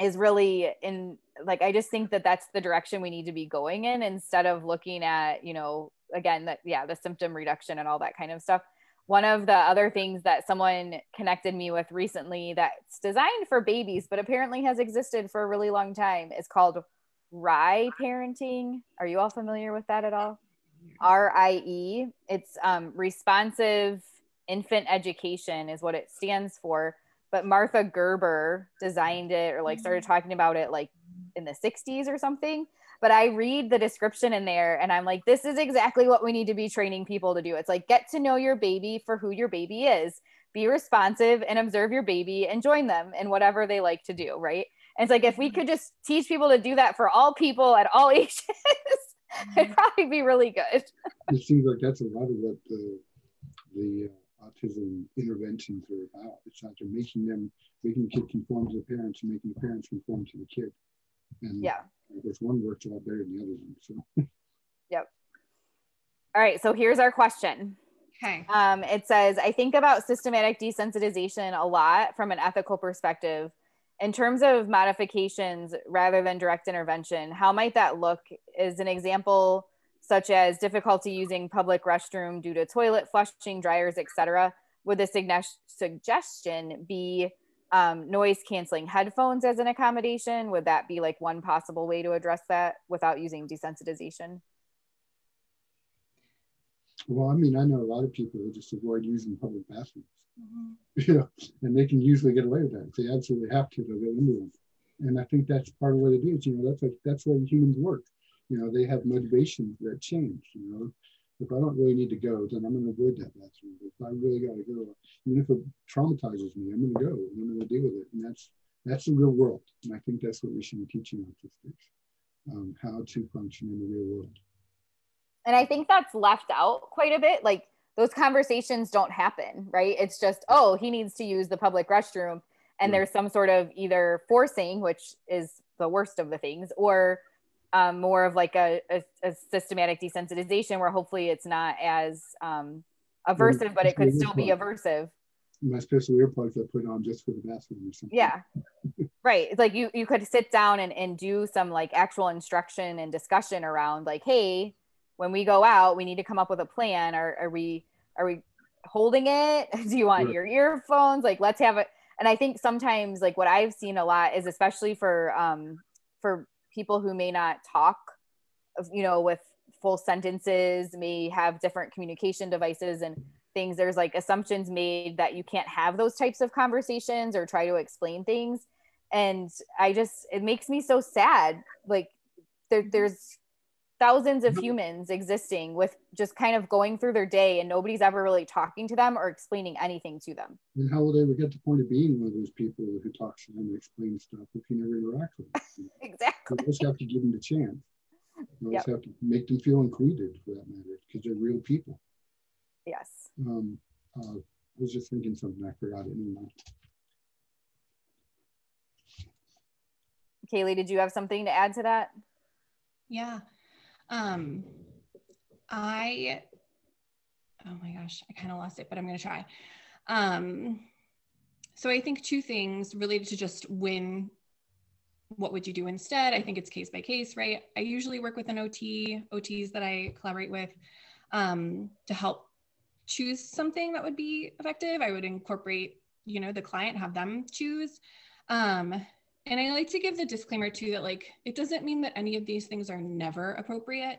is really in like i just think that that's the direction we need to be going in instead of looking at you know again that yeah the symptom reduction and all that kind of stuff one of the other things that someone connected me with recently that's designed for babies but apparently has existed for a really long time is called RIE parenting. Are you all familiar with that at all? R I E. It's um, responsive infant education, is what it stands for. But Magda Gerber designed it or like started talking about it like in the 60s or something but I read the description in there and I'm like, this is exactly what we need to be training people to do. It's like, get to know your baby for who your baby is, be responsive and observe your baby and join them in whatever they like to do. Right. And it's like, if we mm-hmm. could just teach people to do that for all people at all ages, it'd probably be really good.
it seems like that's a lot of what the, the uh, autism interventions are about. It's not they're making them, making the kid conform to the parents and making the parents conform to the kid. And
yeah
this one works a lot better than the other one. So.
Yep. All right. So here's our question.
Okay.
Um, it says, I think about systematic desensitization a lot from an ethical perspective. In terms of modifications rather than direct intervention, how might that look? Is an example such as difficulty using public restroom due to toilet flushing, dryers, etc. Would the suggestion be um, noise canceling headphones as an accommodation? Would that be like one possible way to address that without using desensitization?
Well, I mean, I know a lot of people who just avoid using public bathrooms. Mm-hmm. You know, and they can usually get away with that. If they absolutely have to, they'll go into them. And I think that's part of what it is. You know, that's like that's why humans work. You know, they have motivations that change. You know, if I don't really need to go, then I'm going to avoid that bathroom. If I really got to go, even if it traumatizes me, I'm going to go and I'm going to deal with it. And that's that's the real world. And I think that's what we should be teaching autistics, um, how to function in the real world.
And I think that's left out quite a bit. Like those conversations don't happen, right? It's just, oh, he needs to use the public restroom. And there's some sort of either forcing, which is the worst of the things, or um, more of like a, a, a, systematic desensitization where hopefully it's not as um, aversive, but it could still be aversive.
My special earplugs I put on just for the bathroom or something.
Yeah. right. It's like you, you could sit down and, and do some like actual instruction and discussion around like, hey, when we go out, we need to come up with a plan. Are, are we are we holding it? Do you want your earphones? Like let's have it. And I think sometimes like what I've seen a lot is especially for um for people who may not talk you know with full sentences may have different communication devices and things. There's like assumptions made that you can't have those types of conversations or try to explain things. And i just it makes me so sad. Like there, mm-hmm. there's thousands of humans existing with just kind of going through their day and nobody's ever really talking to them or explaining anything to them.
And how will they ever get to the point of being one of those people who talks to them and explains stuff if you never interact with them?
exactly.
You just have to give them the chance. You yep. have to make them feel included for that matter because they're real people.
Yes.
Um, uh, I was just thinking something, I forgot it anymore.
Kaylee, did you have something to add to that?
Yeah. Um, I, oh my gosh, I kind of lost it, but I'm going to try. Um, so I think two things related to just when, what would you do instead? I think it's case by case, right? I usually work with an OT, OTs that I collaborate with um, to help choose something that would be effective. I would incorporate, you know, the client, have them choose. Um, and I like to give the disclaimer too that like it doesn't mean that any of these things are never appropriate.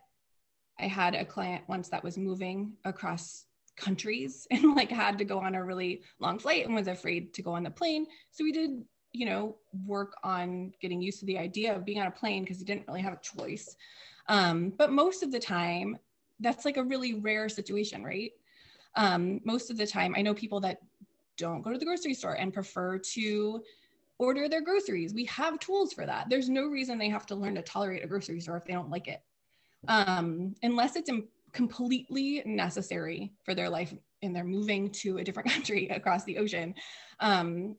I had a client once that was moving across countries and like had to go on a really long flight and was afraid to go on the plane. So we did, you know, work on getting used to the idea of being on a plane because he didn't really have a choice. Um, but most of the time, that's like a really rare situation, right? Um, most of the time, I know people that don't go to the grocery store and prefer to order their groceries. We have tools for that. There's no reason they have to learn to tolerate a grocery store if they don't like it, um, unless it's completely necessary for their life and they're moving to a different country across the ocean. Um,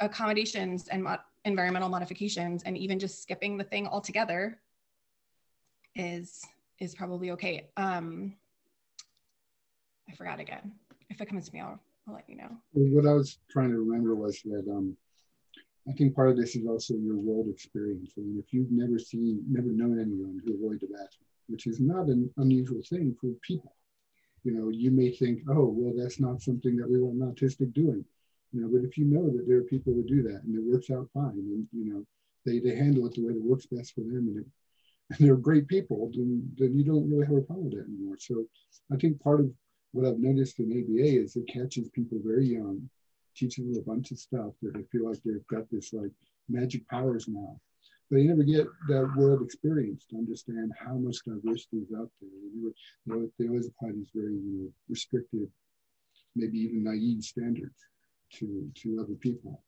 accommodations and mo- environmental modifications, and even just skipping the thing altogether is is probably okay. Um, I forgot again. If it comes to me, I'll, I'll let you know.
What I was trying to remember was that um, I think part of this is also your world experience. I mean, if you've never seen, never known anyone who avoid the bathroom, which is not an unusual thing for people, you know, you may think, oh, well, that's not something that we want an autistic doing. You know, but if you know that there are people who do that and it works out fine, and you know, they they handle it the way that works best for them, and, it, and they're great people, then then you don't really have a problem with that anymore. So I think part of what I've noticed in ABA is it catches people very young teaching them a bunch of stuff that they feel like they've got this like magic powers now. But you never get that world experience to understand how much diversity is out there. They, never, you know, they always apply these very you restricted, maybe even naive standards to, to other people.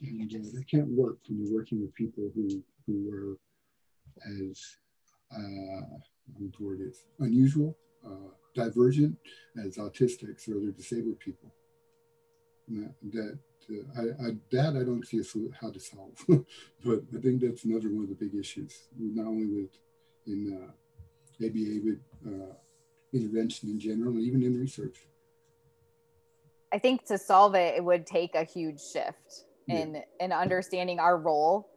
And uh, they can't work when you're working with people who, who are as, uh, word is, unusual, uh, divergent as autistics or other disabled people that uh, I, I, that I don't see a, how to solve, but I think that's another one of the big issues, not only with in uh, ABA, but uh, intervention in general, and even in research.
I think to solve it, it would take a huge shift in yeah. in understanding our role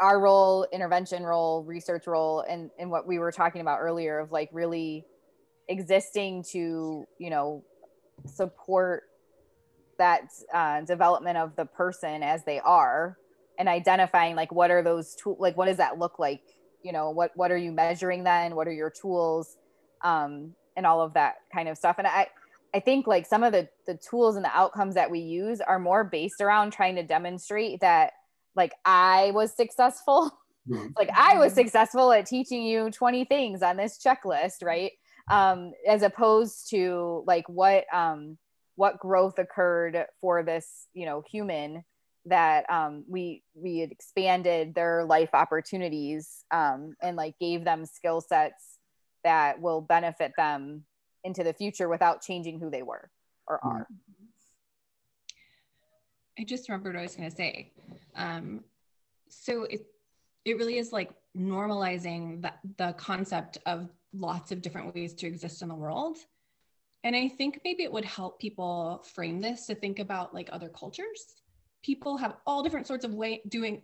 our role intervention role research role and and what we were talking about earlier of like really existing to you know support that uh, development of the person as they are and identifying like what are those tools like what does that look like? You know what what are you measuring then? What are your tools? Um and all of that kind of stuff. And i i think like some of the the tools and the outcomes that we use are more based around trying to demonstrate that like i was successful. Mm-hmm. like i was successful at teaching you 20 things on this checklist right? Um as opposed to like what um what growth occurred for this you know human that um, we we had expanded their life opportunities um, and like gave them skill sets that will benefit them into the future without changing who they were or are.
I just remembered what I was going to say. Um, so it it really is like normalizing the, the concept of lots of different ways to exist in the world. And I think maybe it would help people frame this to think about like other cultures. People have all different sorts of way doing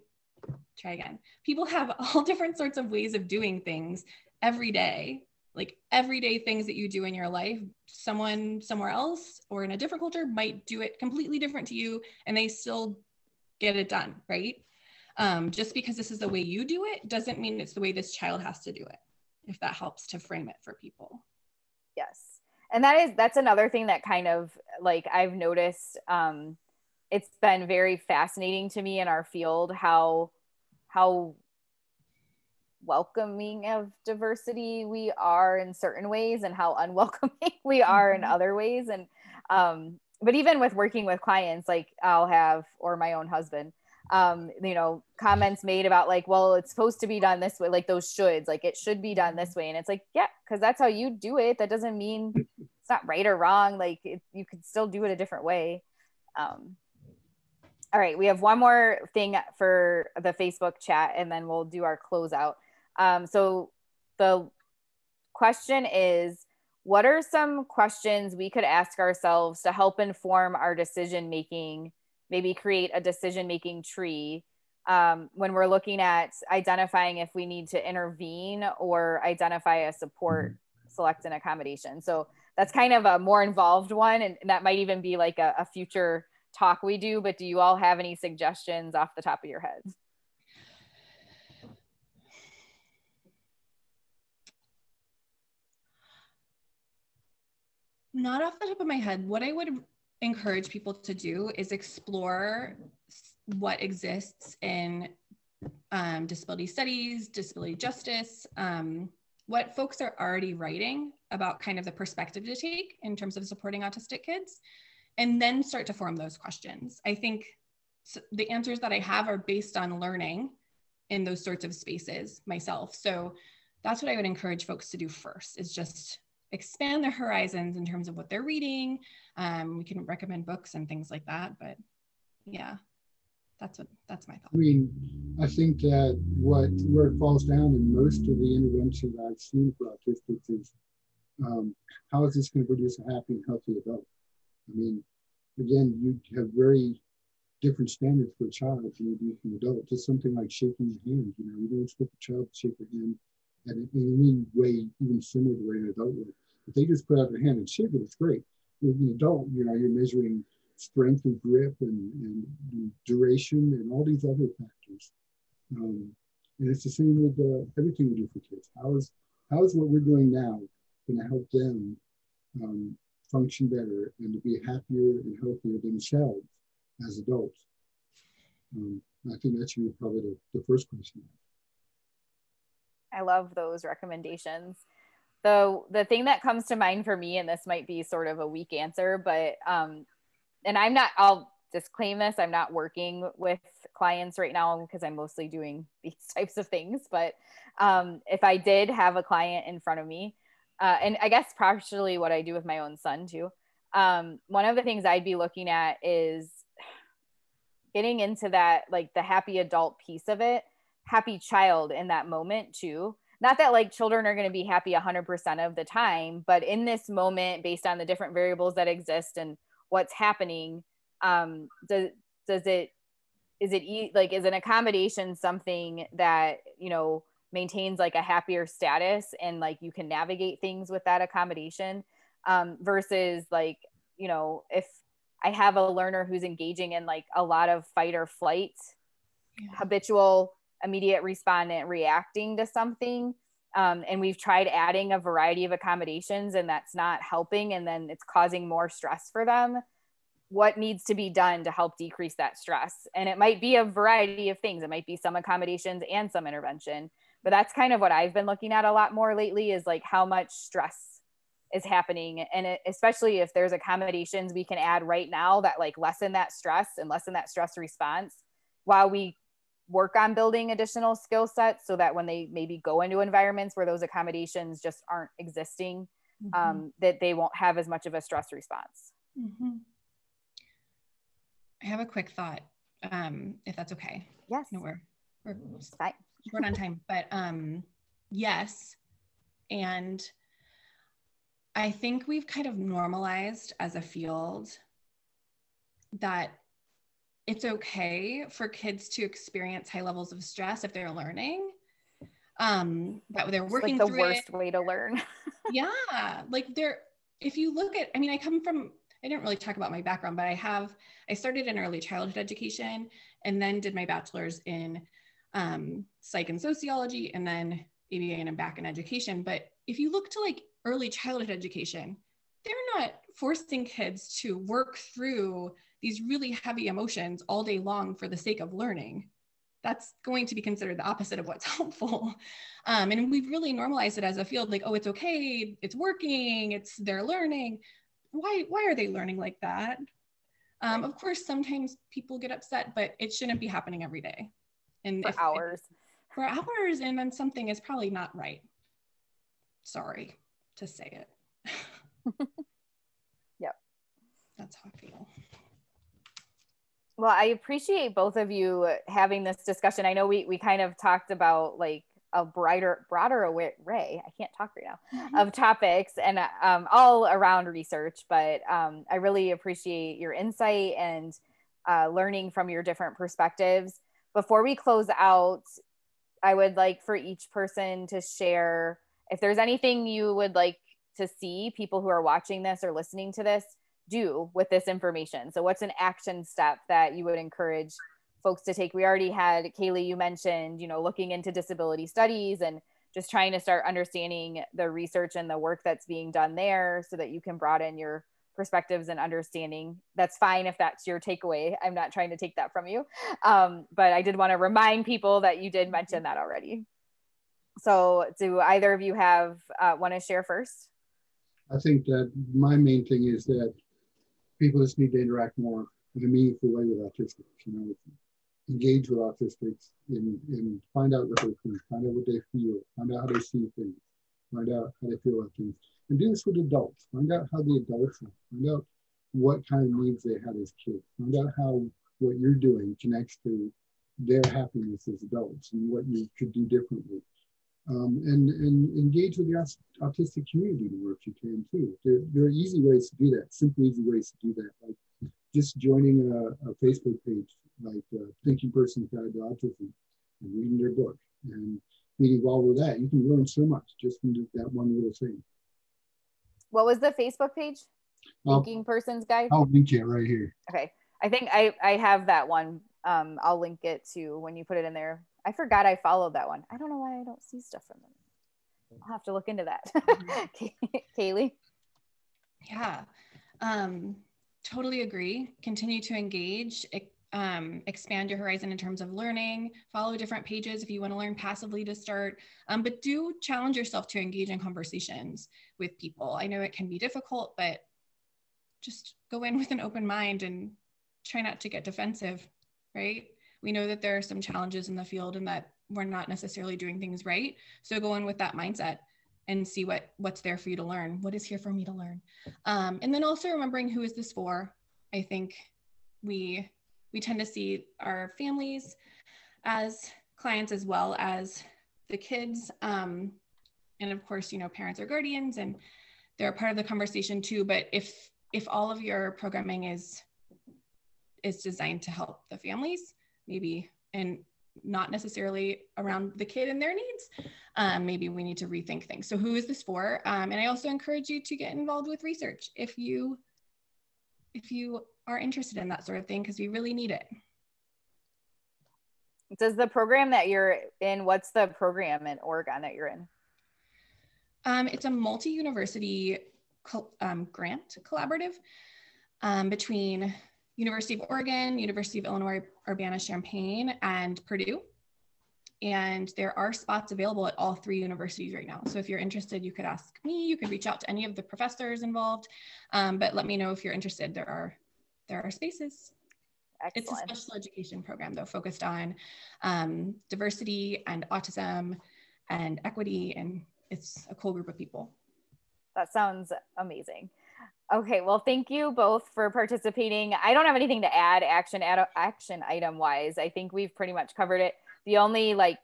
try again. People have all different sorts of ways of doing things every day like everyday things that you do in your life. Someone somewhere else or in a different culture might do it completely different to you and they still get it done right? Um, just because this is the way you do it doesn't mean it's the way this child has to do it if that helps to frame it for people.
Yes and that is that's another thing that kind of like i've noticed um, it's been very fascinating to me in our field how how welcoming of diversity we are in certain ways and how unwelcoming we are in mm-hmm. other ways. And um but even with working with clients like i'll have or my own husband um you know comments made about like well it's supposed to be done this way like those shoulds like it should be done this way. And it's like yeah because that's how you do it. That doesn't mean it's not right or wrong like it, you could still do it a different way um all right, we have one more thing for the Facebook chat and then we'll do our closeout. Um, so the question is what are some questions we could ask ourselves to help inform our decision making, maybe create a decision making tree um, when we're looking at identifying if we need to intervene or identify a support, mm-hmm. select an accommodation. So that's kind of a more involved one. And that might even be like a, a future talk we do, but do you all have any suggestions off the top of your heads?
Not off the top of my head. What I would encourage people to do is explore what exists in um, disability studies, disability justice, um, what folks are already writing about kind of the perspective to take in terms of supporting autistic kids and then start to form those questions. I think the answers that I have are based on learning in those sorts of spaces myself. So that's what I would encourage folks to do first is just expand their horizons in terms of what they're reading. Um, we can recommend books and things like that, but yeah, that's what that's my thought.
I mean, I think that what where it falls down in most of the interventions I've seen for autistics is um, how is this going to produce a happy and healthy adult? I mean, again, you have very different standards for a child than you do for an adult. Just something like shaking your hand, you know, you don't expect a child to shake your hand in any way, even similar to the way an adult would. If they just put out their hand and shake it, it's great. With an adult, you know, you're measuring strength and grip and, and duration and all these other factors. Um, and it's the same with uh, everything we do for kids. How is how is what we're doing now going to help them um, function better and to be happier and healthier themselves as adults? Um, I think that should be probably the, the first question.
I love those recommendations. The the thing that comes to mind for me, and this might be sort of a weak answer, but um, and I'm not. I'll disclaim this. I'm not working with clients right now because I'm mostly doing these types of things. But um, if I did have a client in front of me uh, and I guess partially what I do with my own son too. Um, one of the things I'd be looking at is getting into that, like the happy adult piece of it, happy child in that moment too. Not that like children are going to be happy 100% of the time, but in this moment, based on the different variables that exist and what's happening, um, does, does it is it like is an accommodation something that you know maintains like a happier status and like you can navigate things with that accommodation um, versus like you know if i have a learner who's engaging in like a lot of fight or flight yeah. habitual immediate respondent reacting to something um, and we've tried adding a variety of accommodations and that's not helping and then it's causing more stress for them what needs to be done to help decrease that stress and it might be a variety of things it might be some accommodations and some intervention but that's kind of what i've been looking at a lot more lately is like how much stress is happening and it, especially if there's accommodations we can add right now that like lessen that stress and lessen that stress response while we work on building additional skill sets so that when they maybe go into environments where those accommodations just aren't existing mm-hmm. um, that they won't have as much of a stress response mm-hmm.
i have a quick thought um, if that's okay
yes
no, we're, we're Fine. Short on time but um, yes and i think we've kind of normalized as a field that it's okay for kids to experience high levels of stress if they're learning um that they're working
like the worst it. way to learn
yeah like they're if you look at i mean i come from i didn't really talk about my background but i have i started in early childhood education and then did my bachelor's in um, psych and sociology and then aba and i'm back in education. But if you look to like early childhood education they're not forcing kids to work through these really heavy emotions all day long for the sake of learning. That's going to be considered the opposite of what's helpful. Um, and we've really normalized it as a field like oh it's okay it's working it's they're learning. Why why are they learning like that? Um, of course sometimes people get upset but it shouldn't be happening every day
and for if, hours
if, for hours and then something is probably not right sorry to say it
yep
that's how i feel
well, I appreciate both of you having this discussion. I know we we kind of talked about like a brighter, broader array. I can't talk right now mm-hmm. of topics and um, all around research. But um, I really appreciate your insight and uh, learning from your different perspectives. Before we close out, I would like for each person to share if there's anything you would like to see people who are watching this or listening to this do with this information? So, what's an action step that you would encourage folks to take? We already had Kaylee, you mentioned, you know, looking into disability studies and just trying to start understanding the research and the work that's being done there so that you can broaden your perspectives and understanding. That's fine if that's your takeaway. I'm not trying to take that from you. Um, but I did want to remind people that you did mention that already. So, do either of you have uh, want to share first?
I think that my main thing is that people just need to interact more in a meaningful way with autistics. You know, engage with autistics and, and find out what they think, find out what they feel, find out how they see things, find out how they feel about things. And do this with adults. Find out how the adults are. Find out what kind of needs they had as kids. Find out how what you're doing connects to their happiness as adults and what you could do differently um, and, and engage with the autistic community more if you can too. There, there, are easy ways to do that, simple, easy ways to do that, like just joining a, a Facebook page like uh, Thinking Person's Guide to Autism and reading their book and being involved with that. You can learn so much just from that one little thing.
What was the Facebook page? Thinking um, Person's Guide?
I'll link it right here.
Okay. I think I, I have that one. Um, I'll link it to when you put it in there I forgot I followed that one. I don't know why I don't see stuff from them. I'll have to look into that. Mm-hmm. Kaylee?
Yeah, um, totally agree. Continue to engage, um, expand your horizon in terms of learning, follow different pages if you want to learn passively to start, um, but do challenge yourself to engage in conversations with people. I know it can be difficult, but just go in with an open mind and try not to get defensive, right? we know that there are some challenges in the field and that we're not necessarily doing things right so go in with that mindset and see what what's there for you to learn what is here for me to learn um, and then also remembering who is this for i think we we tend to see our families as clients as well as the kids um, and of course you know parents or guardians and they're a part of the conversation too but if if all of your programming is is designed to help the families maybe and not necessarily around the kid and their needs. Um, maybe we need to rethink things. So who is this for? Um, and I also encourage you to get involved with research if you if you are interested in that sort of thing, because we really need it.
Does the program that you're in, what's the program in Oregon that you're in?
Um, it's a multi-university um, grant collaborative um, between University of Oregon, University of Illinois Urbana-Champaign, and Purdue. And there are spots available at all three universities right now. So if you're interested, you could ask me, you could reach out to any of the professors involved, um, but let me know if you're interested. There are, there are spaces. Excellent. It's a special education program though, focused on um, diversity and autism and equity, and it's a cool group of people.
That sounds amazing. Okay, well, thank you both for participating. I don't have anything to add action ad, action item wise. I think we've pretty much covered it. The only like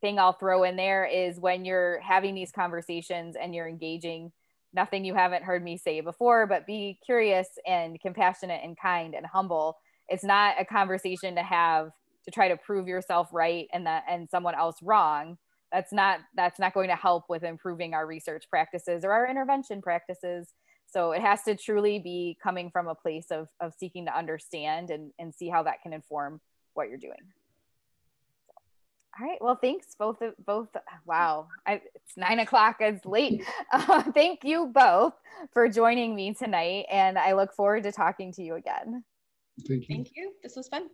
thing I'll throw in there is when you're having these conversations and you're engaging, nothing you haven't heard me say before, but be curious and compassionate and kind and humble. It's not a conversation to have to try to prove yourself right and that and someone else wrong. That's not that's not going to help with improving our research practices or our intervention practices so it has to truly be coming from a place of, of seeking to understand and, and see how that can inform what you're doing. So, all right. Well, thanks both. of Both. Wow. I, it's nine o'clock. It's late. Uh, thank you both for joining me tonight. And I look forward to talking to you again.
Thank you.
Thank you. This was fun.